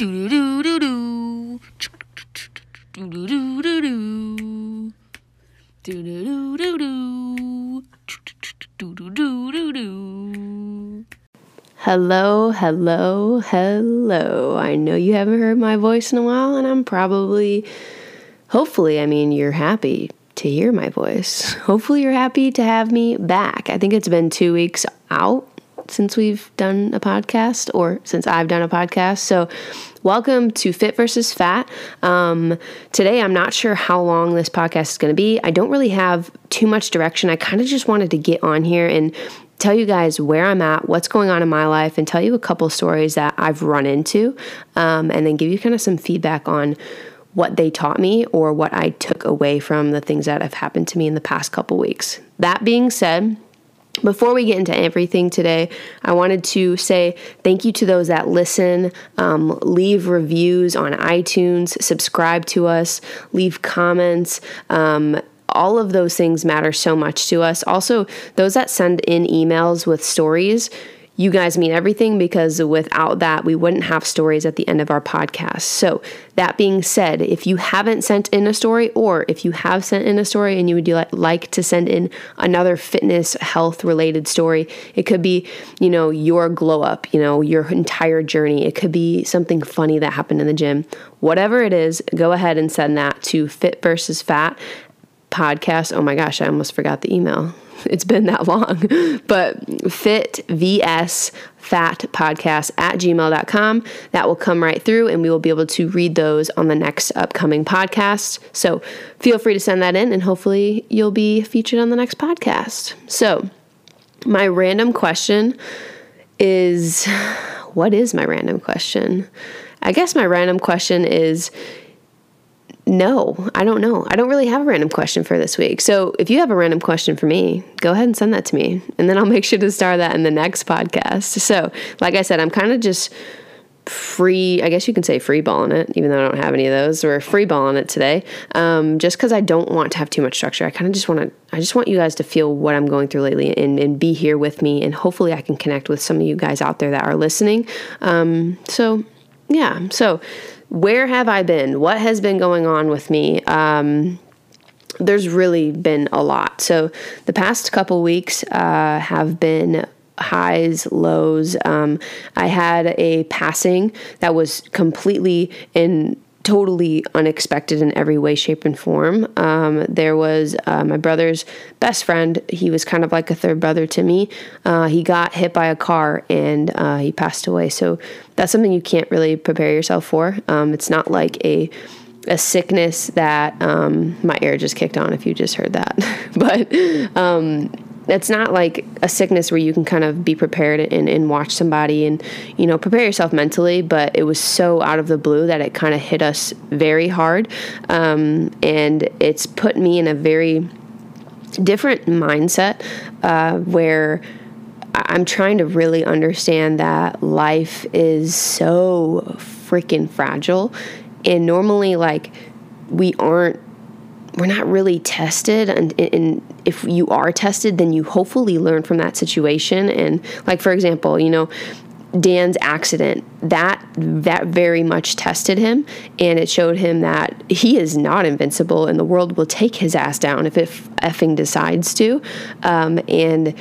Do do do do do. Do do do do. Do do do do do. Do do do do do. Hello, hello, hello. I know you haven't heard my voice in a while, and I'm probably, hopefully, I mean, you're happy to hear my voice. Hopefully, you're happy to have me back. I think it's been two weeks out since we've done a podcast or since I've done a podcast. So, welcome to Fit versus Fat. Um, today, I'm not sure how long this podcast is going to be. I don't really have too much direction. I kind of just wanted to get on here and tell you guys where I'm at, what's going on in my life, and tell you a couple stories that I've run into, um, and then give you kind of some feedback on what they taught me or what I took away from the things that have happened to me in the past couple weeks. That being said, before we get into everything today, I wanted to say thank you to those that listen, um, leave reviews on iTunes, subscribe to us, leave comments. Um, all of those things matter so much to us. Also, those that send in emails with stories, you guys mean everything because without that, we wouldn't have stories at the end of our podcast. So, that being said, if you haven't sent in a story, or if you have sent in a story and you would like to send in another fitness, health related story, it could be, you know, your glow up, you know, your entire journey. It could be something funny that happened in the gym. Whatever it is, go ahead and send that to fit versus fat podcast. Oh my gosh, I almost forgot the email. It's been that long. But fit vs fat podcast at gmail.com. That will come right through and we will be able to read those on the next upcoming podcast. So feel free to send that in and hopefully you'll be featured on the next podcast. So, my random question is what is my random question? I guess my random question is no, I don't know. I don't really have a random question for this week. So if you have a random question for me, go ahead and send that to me. And then I'll make sure to star that in the next podcast. So, like I said, I'm kind of just free, I guess you can say free balling it, even though I don't have any of those. We're free balling it today. Um, just because I don't want to have too much structure. I kind of just want to, I just want you guys to feel what I'm going through lately and, and be here with me. And hopefully I can connect with some of you guys out there that are listening. Um, so, yeah. So, where have I been? What has been going on with me? Um, there's really been a lot. So the past couple weeks uh, have been highs, lows. Um, I had a passing that was completely in totally unexpected in every way, shape, and form. Um, there was uh, my brother's best friend. He was kind of like a third brother to me. Uh, he got hit by a car and uh, he passed away. So that's something you can't really prepare yourself for. Um, it's not like a a sickness that um, my air just kicked on if you just heard that but um, it's not like a sickness where you can kind of be prepared and, and watch somebody and you know prepare yourself mentally but it was so out of the blue that it kind of hit us very hard. Um, and it's put me in a very different mindset uh, where I'm trying to really understand that life is so freaking fragile. And normally like we aren't we're not really tested and, and, if you are tested then you hopefully learn from that situation. And like for example you know Dan's accident that that very much tested him and it showed him that he is not invincible and the world will take his ass down if it effing decides to. Um, and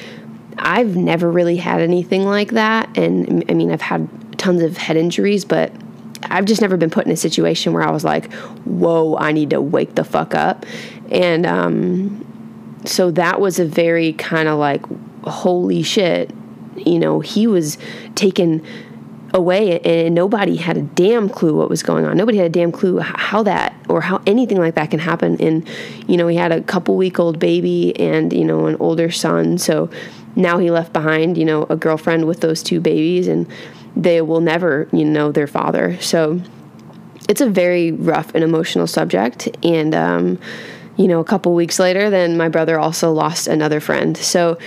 I've never really had anything like that and I mean I've had tons of head injuries but I've just never been put in a situation where I was like, whoa, I need to wake the fuck up. And um, so that was a very kind of like, holy shit, you know, he was taken away and nobody had a damn clue what was going on. Nobody had a damn clue how that or how anything like that can happen. And, you know, he had a couple week old baby and, you know, an older son. So now he left behind, you know, a girlfriend with those two babies and, they will never, you know, their father. So it's a very rough and emotional subject. And, um, you know, a couple weeks later, then my brother also lost another friend. So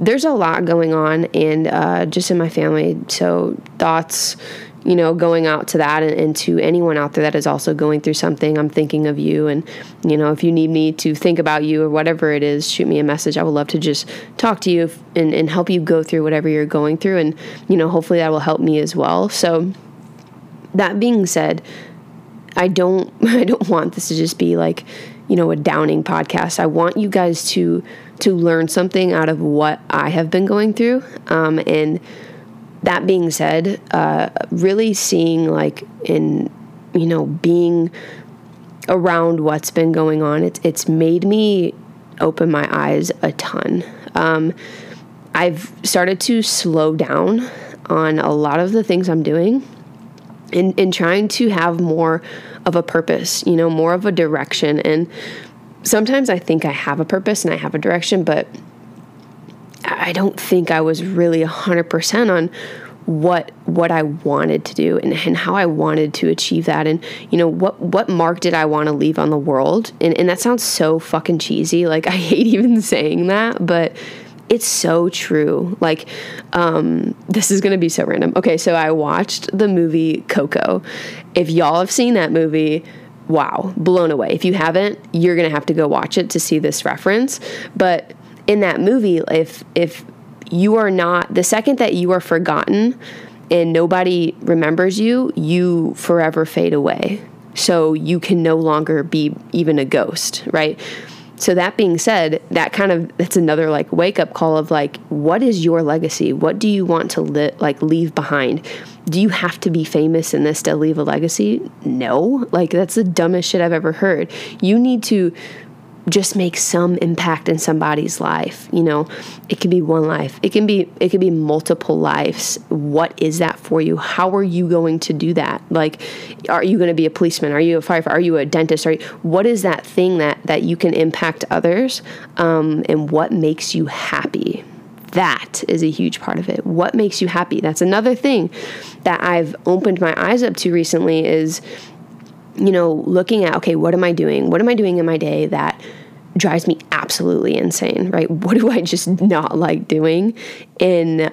there's a lot going on and uh, just in my family. So thoughts, you know, going out to that and, and, to anyone out there that is also going through something, I'm thinking of you. And, you know, if you need me to think about you or whatever it is, shoot me a message. I would love to just talk to you and, and help you go through whatever you're going through. And, you know, hopefully that will help me as well. So, that being said, I don't I don't want this to just be like, you know, a downing podcast. I want you guys to to learn something out of what I have been going through. Um, and that being said, uh, really seeing like in you know being around what's been going on, it's it's made me open my eyes a ton. Um, I've started to slow down on a lot of the things I'm doing in, in trying to have more of a purpose, you know, more of a direction. And sometimes I think I have a purpose and I have a direction, but I don't think I was really 100% on what what I wanted to do and, and how I wanted to achieve that and you know what what mark did I want to leave on the world and and that sounds so fucking cheesy like I hate even saying that but it's so true. Like, um, this is gonna be so random. Okay, so I watched the movie Coco. If y'all have seen that movie, wow, blown away. If you haven't, you're gonna have to go watch it to see this reference. But in that movie, if if you are not the second that you are forgotten and nobody remembers you, you forever fade away. So you can no longer be even a ghost, right? so that being said that kind of that's another like wake up call of like what is your legacy? What do you want to li- like leave behind? Do you have to be famous in this to leave a legacy? No. Like that's the dumbest shit i've ever heard. You need to just make some impact in somebody's life you know? It could be one life. It can be it could be multiple lives. What is that for you? How are you going to do that? Like are you going to be a policeman? Are you a firefighter? Are you a dentist? Are you, what is that thing that that you can impact others um, and what makes you happy? That is a huge part of it. What makes you happy? That's another thing that i've opened my eyes up to recently is you know, looking at, okay, what am I doing? What am I doing in my day that drives me absolutely insane, right? What do I just not like doing? And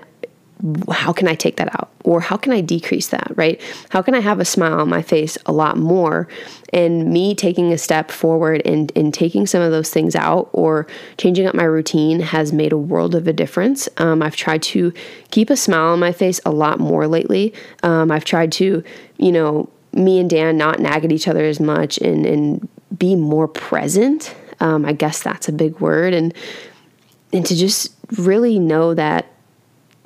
how can I take that out? Or how can I decrease that, right? How can I have a smile on my face a lot more? And me taking a step forward and, and taking some of those things out or changing up my routine has made a world of a difference. Um, I've tried to keep a smile on my face a lot more lately. Um, I've tried to, you know, me and Dan not nag at each other as much and, and be more present. Um, I guess that's a big word. And, and to just really know that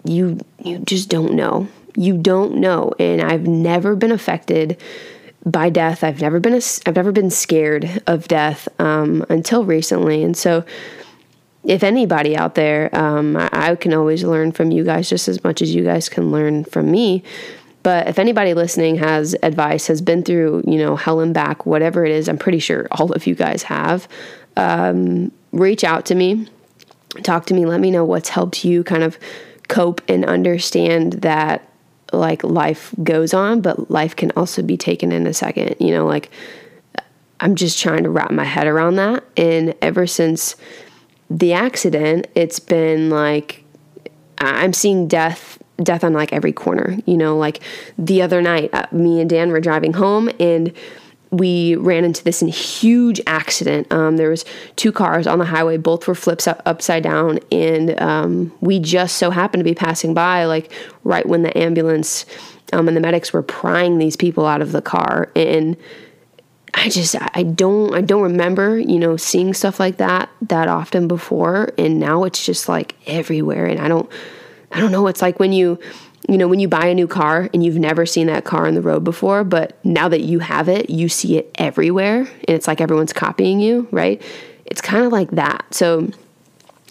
you, you just don't know. You don't know. And I've never been affected by death. I've never been, a, I've never been scared of death um, until recently. And so, if anybody out there, um, I, I, can always learn from you guys just as much as you guys can learn from me. But if anybody listening has advice, has been through, you know, hell and back, whatever it is, I'm pretty sure all of you guys have, um, reach out to me, talk to me, let me know what's helped you kind of cope and understand that like life goes on, but life can also be taken in a second. You know, like I'm just trying to wrap my head around that. And ever since the accident, it's been like I'm seeing death death on like every corner. You know, like the other night, uh, me and Dan were driving home and we ran into this huge accident. Um, there was two cars on the highway, both were flips up, upside down, and um, we just so happened to be passing by, like right when the ambulance um, and the medics were prying these people out of the car, and I just I don't I don't remember you know seeing stuff like that that often before, and now it's just like everywhere, and I don't I don't know, it's like when you you know, when you buy a new car and you've never seen that car on the road before, but now that you have it, you see it everywhere and it's like everyone's copying you, right? It's kind of like that. So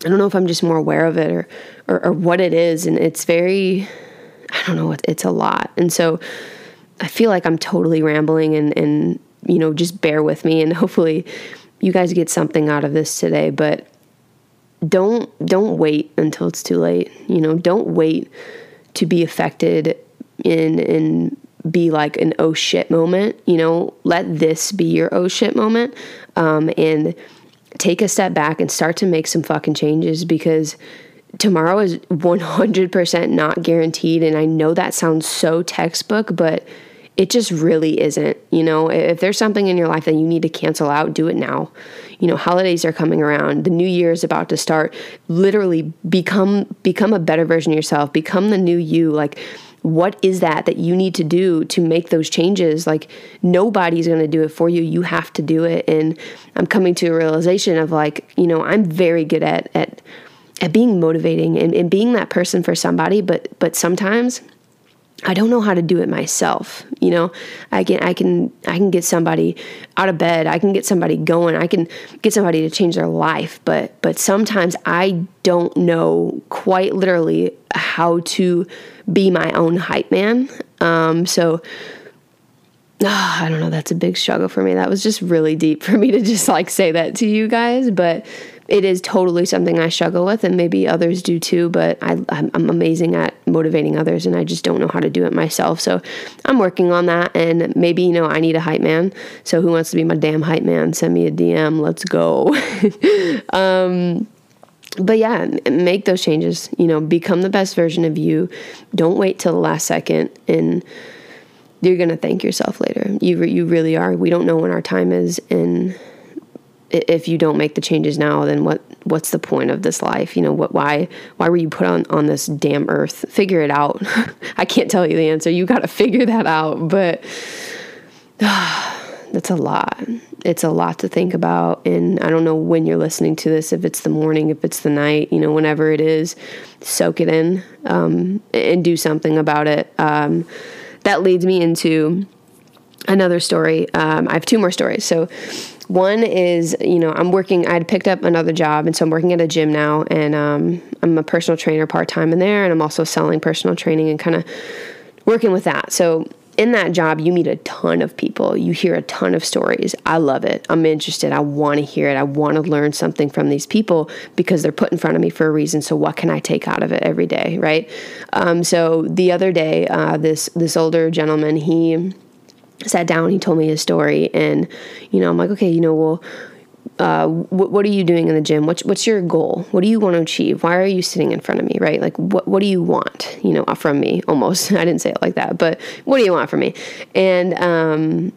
I don't know if I'm just more aware of it or, or, or what it is. And it's very, I don't know, it's a lot. And so I feel like I'm totally rambling and, and, you know, just bear with me and hopefully you guys get something out of this today. But don't don't wait until it's too late. You know, don't wait to be affected in in be like an oh shit moment. You know, let this be your oh shit moment, um, and take a step back and start to make some fucking changes because tomorrow is 100% not guaranteed. And I know that sounds so textbook, but it just really isn't. You know, if there's something in your life that you need to cancel out, do it now. You know, holidays are coming around. The new year is about to start. Literally become become a better version of yourself. Become the new you. Like what is that that you need to do to make those changes like nobody's going to do it for you you have to do it and i'm coming to a realization of like you know i'm very good at at at being motivating and, and being that person for somebody but but sometimes I don't know how to do it myself. You know, I can I can I can get somebody out of bed. I can get somebody going. I can get somebody to change their life. But but sometimes I don't know quite literally how to be my own hype man. Um, so oh, I don't know. That's a big struggle for me. That was just really deep for me to just like say that to you guys. But it is totally something I struggle with, and maybe others do too. But I, I'm, I'm amazing at motivating others, and I just don't know how to do it myself. So I'm working on that, and maybe you know I need a hype man. So who wants to be my damn hype man? Send me a DM. Let's go. um, but yeah, make those changes. You know, become the best version of you. Don't wait till the last second, and you're gonna thank yourself later. You you really are. We don't know when our time is, and if you don't make the changes now, then what what's the point of this life? You know, what why why were you put on on this damn earth? Figure it out. I can't tell you the answer. You got to figure that out, but that's a lot. It's a lot to think about and I don't know when you're listening to this if it's the morning, if it's the night, you know, whenever it is, soak it in um, and do something about it. Um, that leads me into another story. Um, I have two more stories. So one is, you know, I'm working, I'd picked up another job, and so I'm working at a gym now, and um, I'm a personal trainer part time in there, and I'm also selling personal training and kind of working with that. So, in that job, you meet a ton of people. You hear a ton of stories. I love it. I'm interested. I want to hear it. I want to learn something from these people because they're put in front of me for a reason. So, what can I take out of it every day, right? Um, so, the other day, uh, this this older gentleman, he sat down he told me his story and you know i'm like okay you know well uh, what, what are you doing in the gym? What's, what's your goal? What do you want to achieve? Why are you sitting in front of me, right? Like, what, what do you want, you know, from me? Almost, I didn't say it like that, but what do you want from me? And, um,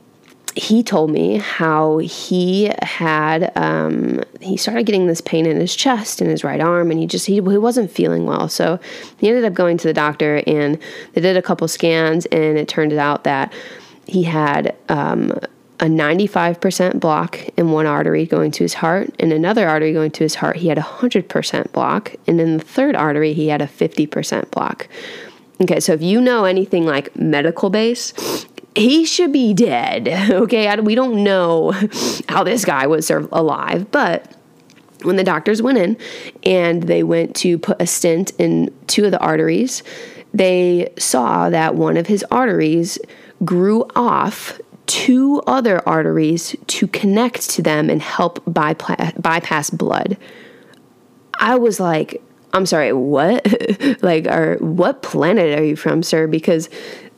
he told me how he had um, he started getting this pain in his chest in his right arm and he just he, he wasn't feeling well so he ended up going to the doctor and they did a couple scans and it turned out that he had um, a 95% block in one artery going to his heart, and another artery going to his heart, he had a 100% block, and in the third artery, he had a 50% block. Okay, so if you know anything like medical base, he should be dead. Okay, we don't know how this guy was alive, but when the doctors went in and they went to put a stent in two of the arteries, they saw that one of his arteries grew off two other arteries to connect to them and help bypass, bypass blood. I was like, I'm sorry, what? like, or what planet are you from, sir? Because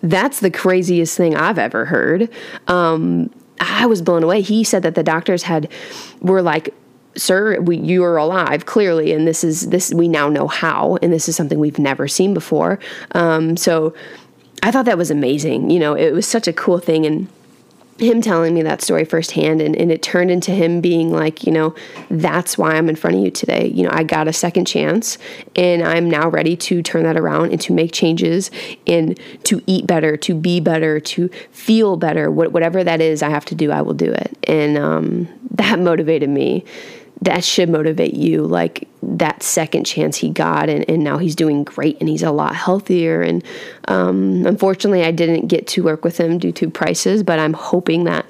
that's the craziest thing I've ever heard. Um, I was blown away. He said that the doctors had were like, "Sir, we, you are alive clearly, and this is this we now know how, and this is something we've never seen before." Um, so I thought that was amazing. You know, it was such a cool thing. And him telling me that story firsthand and, and it turned into him being like you know that's why i'm in front of you today you know i got a second chance and i'm now ready to turn that around and to make changes and to eat better to be better to feel better whatever that is i have to do i will do it and um, that motivated me that should motivate you like that second chance he got and, and now he's doing great and he's a lot healthier. And um, unfortunately i didn't get to work with him due to prices but i'm hoping that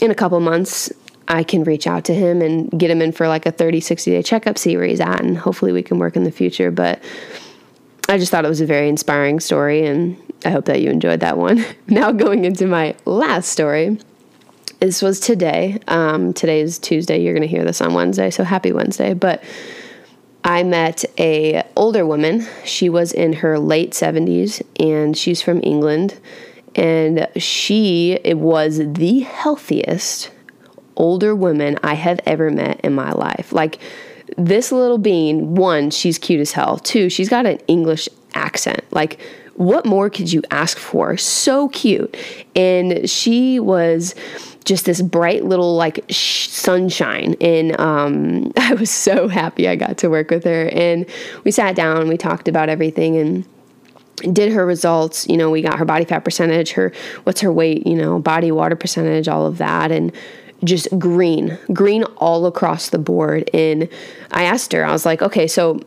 in a couple months i can reach out to him and get him in for like a 30 60 day checkup see where he's at and hopefully we can work in the future. But i just thought it was a very inspiring story and i hope that you enjoyed that one. Now going into my last story this was today. Um, today is Tuesday. You're going to hear this on Wednesday, so happy Wednesday. But I met a older woman. She was in her late 70s, and she's from England. And she was the healthiest older woman I have ever met in my life. Like this little bean, one, she's cute as hell. Two, she's got an English accent. Like what more could you ask for? So cute. And she was just this bright little like sh- sunshine. And um, i was so happy i got to work with her. And we sat down we talked about everything and did her results. You know we got her body fat percentage her what's her weight you know body water percentage all of that. And just green green all across the board. And i asked her i was like okay so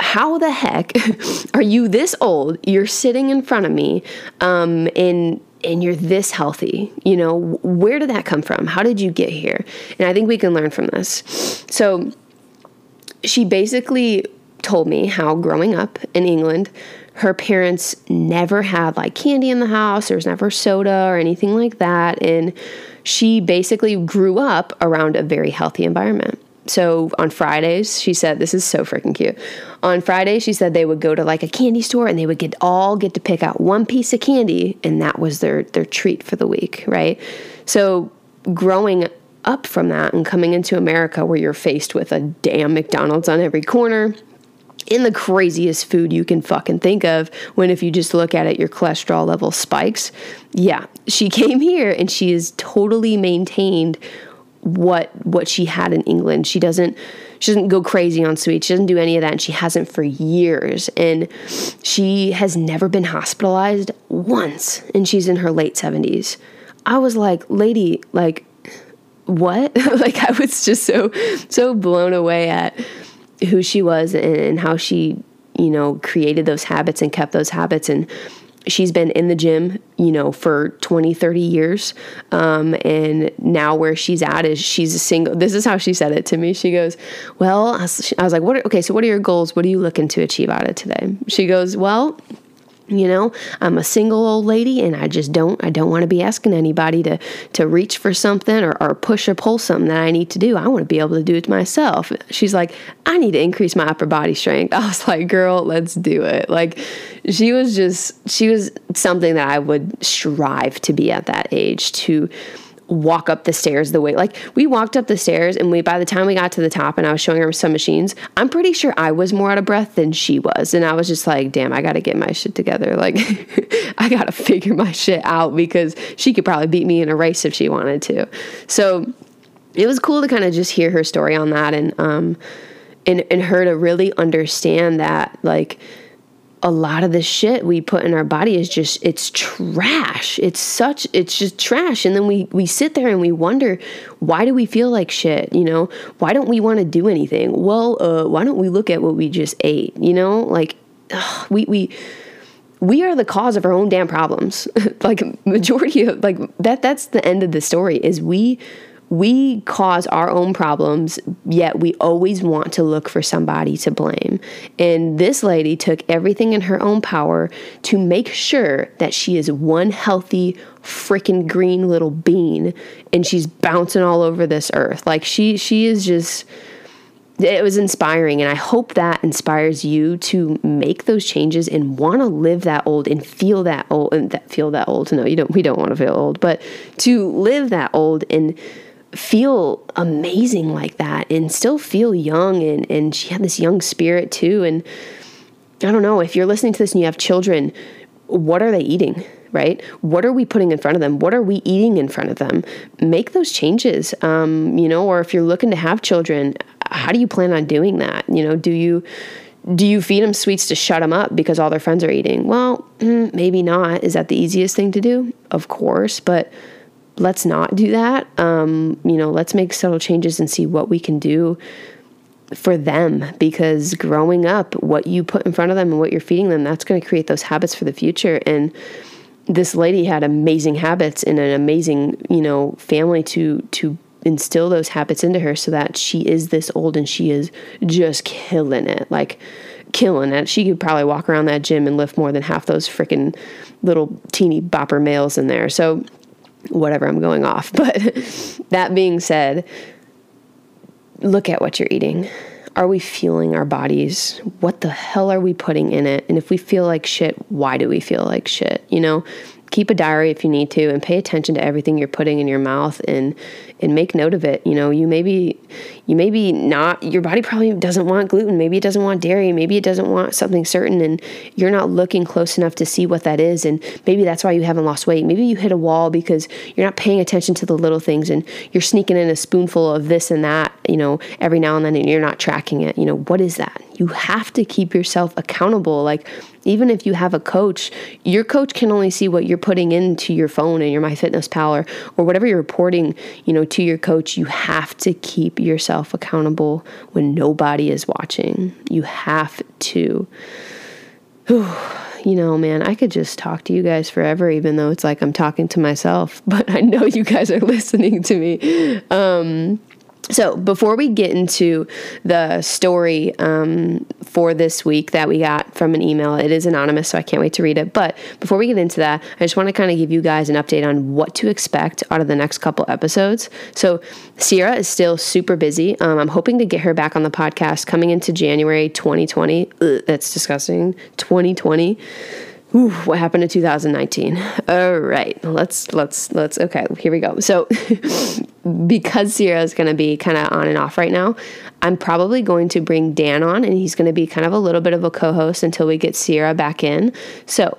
how the heck are you this old? You're sitting in front of me um, and and you're this healthy you know where did that come from? How did you get here? And i think we can learn from this. So she basically told me how growing up in england her parents never had like candy in the house there was never soda or anything like that and she basically grew up around a very healthy environment so on Fridays, she said, this is so freaking cute. On Fridays, she said they would go to like a candy store and they would get all get to pick out one piece of candy and that was their their treat for the week, right? So growing up from that and coming into America where you're faced with a damn McDonald's on every corner, in the craziest food you can fucking think of when if you just look at it your cholesterol level spikes yeah she came here and she is totally maintained what what she had in England. She doesn't she doesn't go crazy on sweets. She doesn't do any of that and she hasn't for years and she has never been hospitalized once and she's in her late 70s. I was like, "Lady, like what?" like I was just so so blown away at who she was and, and how she, you know, created those habits and kept those habits and she's been in the gym, you know, for 20, 30 years. Um, and now where she's at is she's a single. This is how she said it to me. She goes, Well, I was, like, what are, okay, so what are your goals? What are you looking to achieve out of today? She goes, Well, you know? I'm a single old lady and i just don't i don't want to be asking anybody to to reach for something or, or push or pull something that i need to do. I want to be able to do it myself. She's like i need to increase my upper body strength. I was like girl let's do it. Like she was just she was something that i would strive to be at that age to walk up the stairs the way like we walked up the stairs and we by the time we got to the top and I was showing her some machines, I'm pretty sure I was more out of breath than she was. And I was just like, damn, I gotta get my shit together. Like I gotta figure my shit out because she could probably beat me in a race if she wanted to. So it was cool to kind of just hear her story on that and um and and her to really understand that like a lot of the shit we put in our body is just it's trash. It's such it's just trash. And then we we sit there and we wonder why do we feel like shit you know? Why don't we want to do anything? Well uh, why don't we look at what we just ate you know? Like ugh, we we we are the cause of our own damn problems. Like majority of like that that's the end of the story is we we cause our own problems, yet we always want to look for somebody to blame. And this lady took everything in her own power to make sure that she is one healthy, freaking green little bean and she's bouncing all over this earth. Like she she is just it was inspiring and i hope that inspires you to make those changes and want to live that old and feel that old and that feel that old no you don't we don't want to feel old but to live that old and feel amazing like that and still feel young and, and she had this young spirit too. And i don't know if you're listening to this and you have children what are they eating right? What are we putting in front of them? What are we eating in front of them? Make those changes um, you know or if you're looking to have children how do you plan on doing that? You know do you do you feed them sweets to shut them up because all their friends are eating? Well mm, maybe not. Is that the easiest thing to do? Of course but let's not do that. Um, you know, let's make subtle changes and see what we can do for them because growing up, what you put in front of them and what you're feeding them, that's going to create those habits for the future. And this lady had amazing habits and an amazing, you know, family to to instill those habits into her so that she is this old and she is just killing it. Like killing it. She could probably walk around that gym and lift more than half those freaking little teeny bopper males in there. So whatever, I'm going off. But that being said, look at what you're eating. Are we fueling our bodies? What the hell are we putting in it? And if we feel like shit, why do we feel like shit? You know, keep a diary if you need to and pay attention to everything you're putting in your mouth and and make note of it. You know you maybe you maybe not your body probably doesn't want gluten. Maybe it doesn't want dairy. Maybe it doesn't want something certain and you're not looking close enough to see what that is. And maybe that's why you haven't lost weight. Maybe you hit a wall because you're not paying attention to the little things and you're sneaking in a spoonful of this and that you know every now and then and you're not tracking it. You know what is that you have to keep yourself accountable. Like, even if you have a coach, your coach can only see what you're putting into your phone and your MyFitnessPal or, whatever you're reporting, you know, to your coach. You have to keep yourself accountable when nobody is watching. You have to. Whew you know, man, I could just talk to you guys forever, even though it's like I'm talking to myself, but I know you guys are listening to me. Um, so, before we get into the story um, for this week that we got from an email, it is anonymous, so I can't wait to read it. But before we get into that, I just want to kind of give you guys an update on what to expect out of the next couple episodes. So, Sierra is still super busy. Um, I'm hoping to get her back on the podcast coming into January 2020. Ugh, that's disgusting. 2020. Ooh, what happened in 2019? All right, let's let's let's. Okay, here we go. So, because Sierra is going to be kind of on and off right now, I'm probably going to bring Dan on, and he's going to be kind of a little bit of a co-host until we get Sierra back in. So,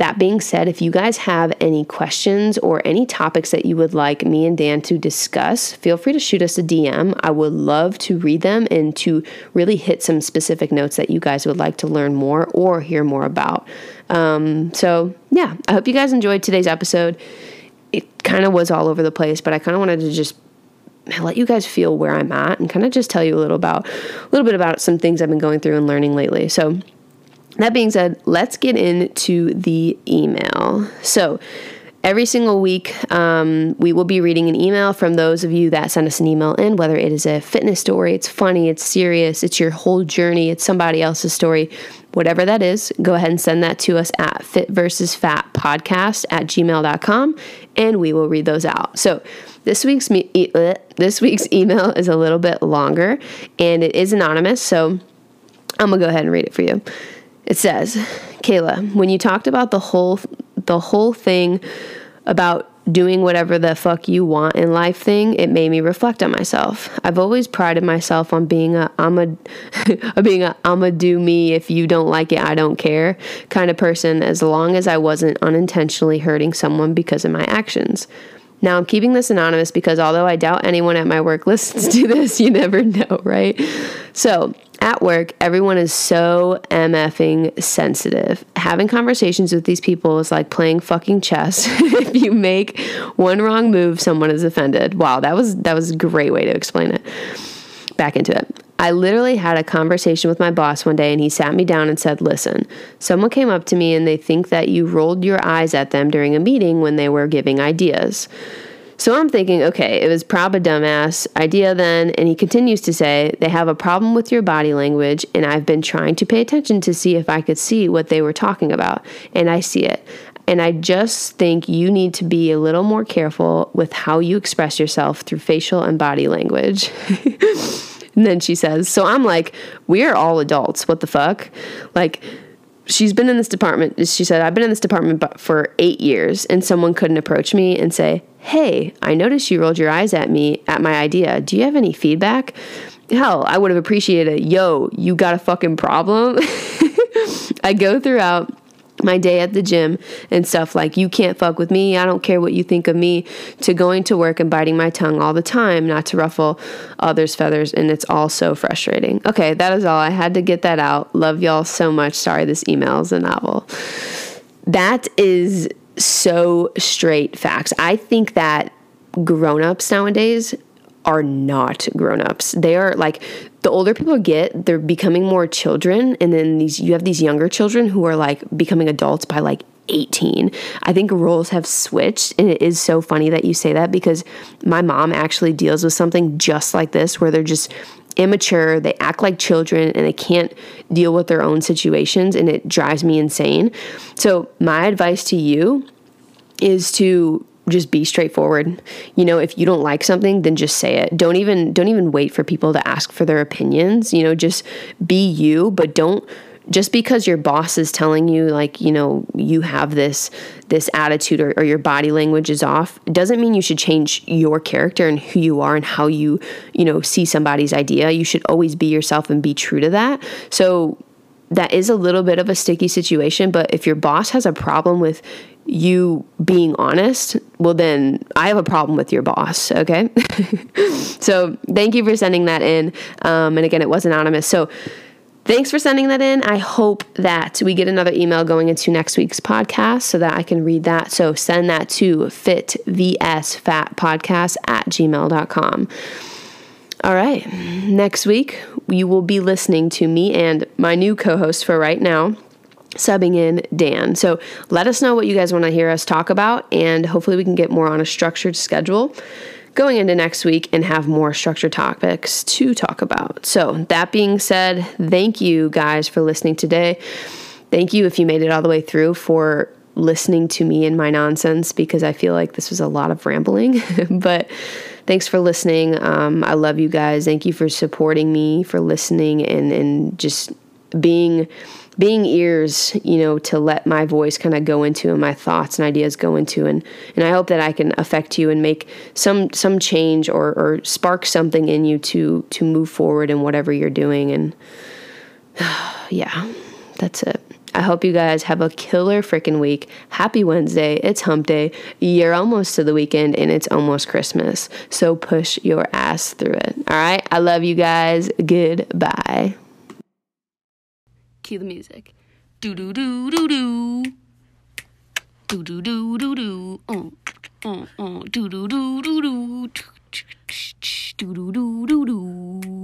that being said, if you guys have any questions or any topics that you would like me and Dan to discuss, feel free to shoot us a DM. I would love to read them and to really hit some specific notes that you guys would like to learn more or hear more about. Um, so, yeah, I hope you guys enjoyed today's episode. It kind of was all over the place, but I kind of wanted to just let you guys feel where I'm at and kind of just tell you a little about a little bit about some things I've been going through and learning lately. So, that being said, let's get into the email. So, every single week, um, we will be reading an email from those of you that send us an email in, whether it is a fitness story, it's funny, it's serious, it's your whole journey, it's somebody else's story, whatever that is, go ahead and send that to us at fit versus fat podcast at gmail.com and we will read those out. So, this week's me- e- this week's email is a little bit longer and it is anonymous, so I'm gonna go ahead and read it for you. It says, Kayla, when you talked about the whole the whole thing about doing whatever the fuck you want in life thing, it made me reflect on myself. I've always prided myself on being a I'm a being a I'm a do me if you don't like it, I don't care kind of person as long as I wasn't unintentionally hurting someone because of my actions. Now I'm keeping this anonymous because although I doubt anyone at my work listens to this, you never know, right? So, at work, everyone is so MFing sensitive. Having conversations with these people is like playing fucking chess. if you make one wrong move, someone is offended. Wow, that was that was a great way to explain it. Back into it. I literally had a conversation with my boss one day and he sat me down and said, Listen, someone came up to me and they think that you rolled your eyes at them during a meeting when they were giving ideas. So I'm thinking, okay, it was prob a dumbass idea then. And he continues to say, they have a problem with your body language, and I've been trying to pay attention to see if I could see what they were talking about. And I see it. And I just think you need to be a little more careful with how you express yourself through facial and body language. and then she says, So I'm like, we're all adults. What the fuck? Like, she's been in this department. She said, I've been in this department for eight years, and someone couldn't approach me and say, Hey, I noticed you rolled your eyes at me at my idea. Do you have any feedback? Hell, I would have appreciated, it. yo, you got a fucking problem? I go throughout my day at the gym and stuff like you can't fuck with me. I don't care what you think of me to going to work and biting my tongue all the time not to ruffle others feathers and it's all so frustrating. Okay that is all. I had to get that out. Love y'all so much. Sorry this email is a novel. That is so straight facts. I think that grown-ups nowadays are not grown-ups they are like the older people get, they're becoming more children, and then these you have these younger children who are like becoming adults by like 18. I think roles have switched, and it is so funny that you say that because my mom actually deals with something just like this where they're just immature, they act like children, and they can't deal with their own situations, and it drives me insane. So, my advice to you is to just be straightforward. You know, if you don't like something, then just say it. Don't even don't even wait for people to ask for their opinions. You know, just be you, but don't just because your boss is telling you like you know you have this this attitude or, or, your body language is off doesn't mean you should change your character and who you are and how you you know see somebody's idea you should always be yourself and be true to that so that is a little bit of a sticky situation but if your boss has a problem with you being honest, well, then I have a problem with your boss, okay? so thank you for sending that in. Um, and again, it was anonymous. So Thanks for sending that in. I hope that we get another email going into next week's podcast so that I can read that. So send that to fitvsfatpodcast at gmail.com. All right. Next week, you will be listening to me and my new co host for right now, subbing in Dan. So let us know what you guys want to hear us talk about, and hopefully, we can get more on a structured schedule going into next week and have more structured topics to talk about. So, that being said, thank you guys for listening today. Thank you if you made it all the way through for listening to me and my nonsense because I feel like this was a lot of rambling. but thanks for listening. Um, I love you guys. Thank you for supporting me, for listening, and and just being being ears, you know, to let my voice kind of go into and my thoughts and ideas go into and and I hope that I can affect you and make some some change or or spark something in you to to move forward in whatever you're doing and yeah, that's it. I hope you guys have a killer freaking week. Happy Wednesday. It's hump day. You're almost to the weekend and it's almost Christmas. So push your ass through it. All right. I love you guys. Goodbye. Cue the music. Do do do do do. Do do do do do. Uh, uh, uh. Do do do do do. Do do do do do.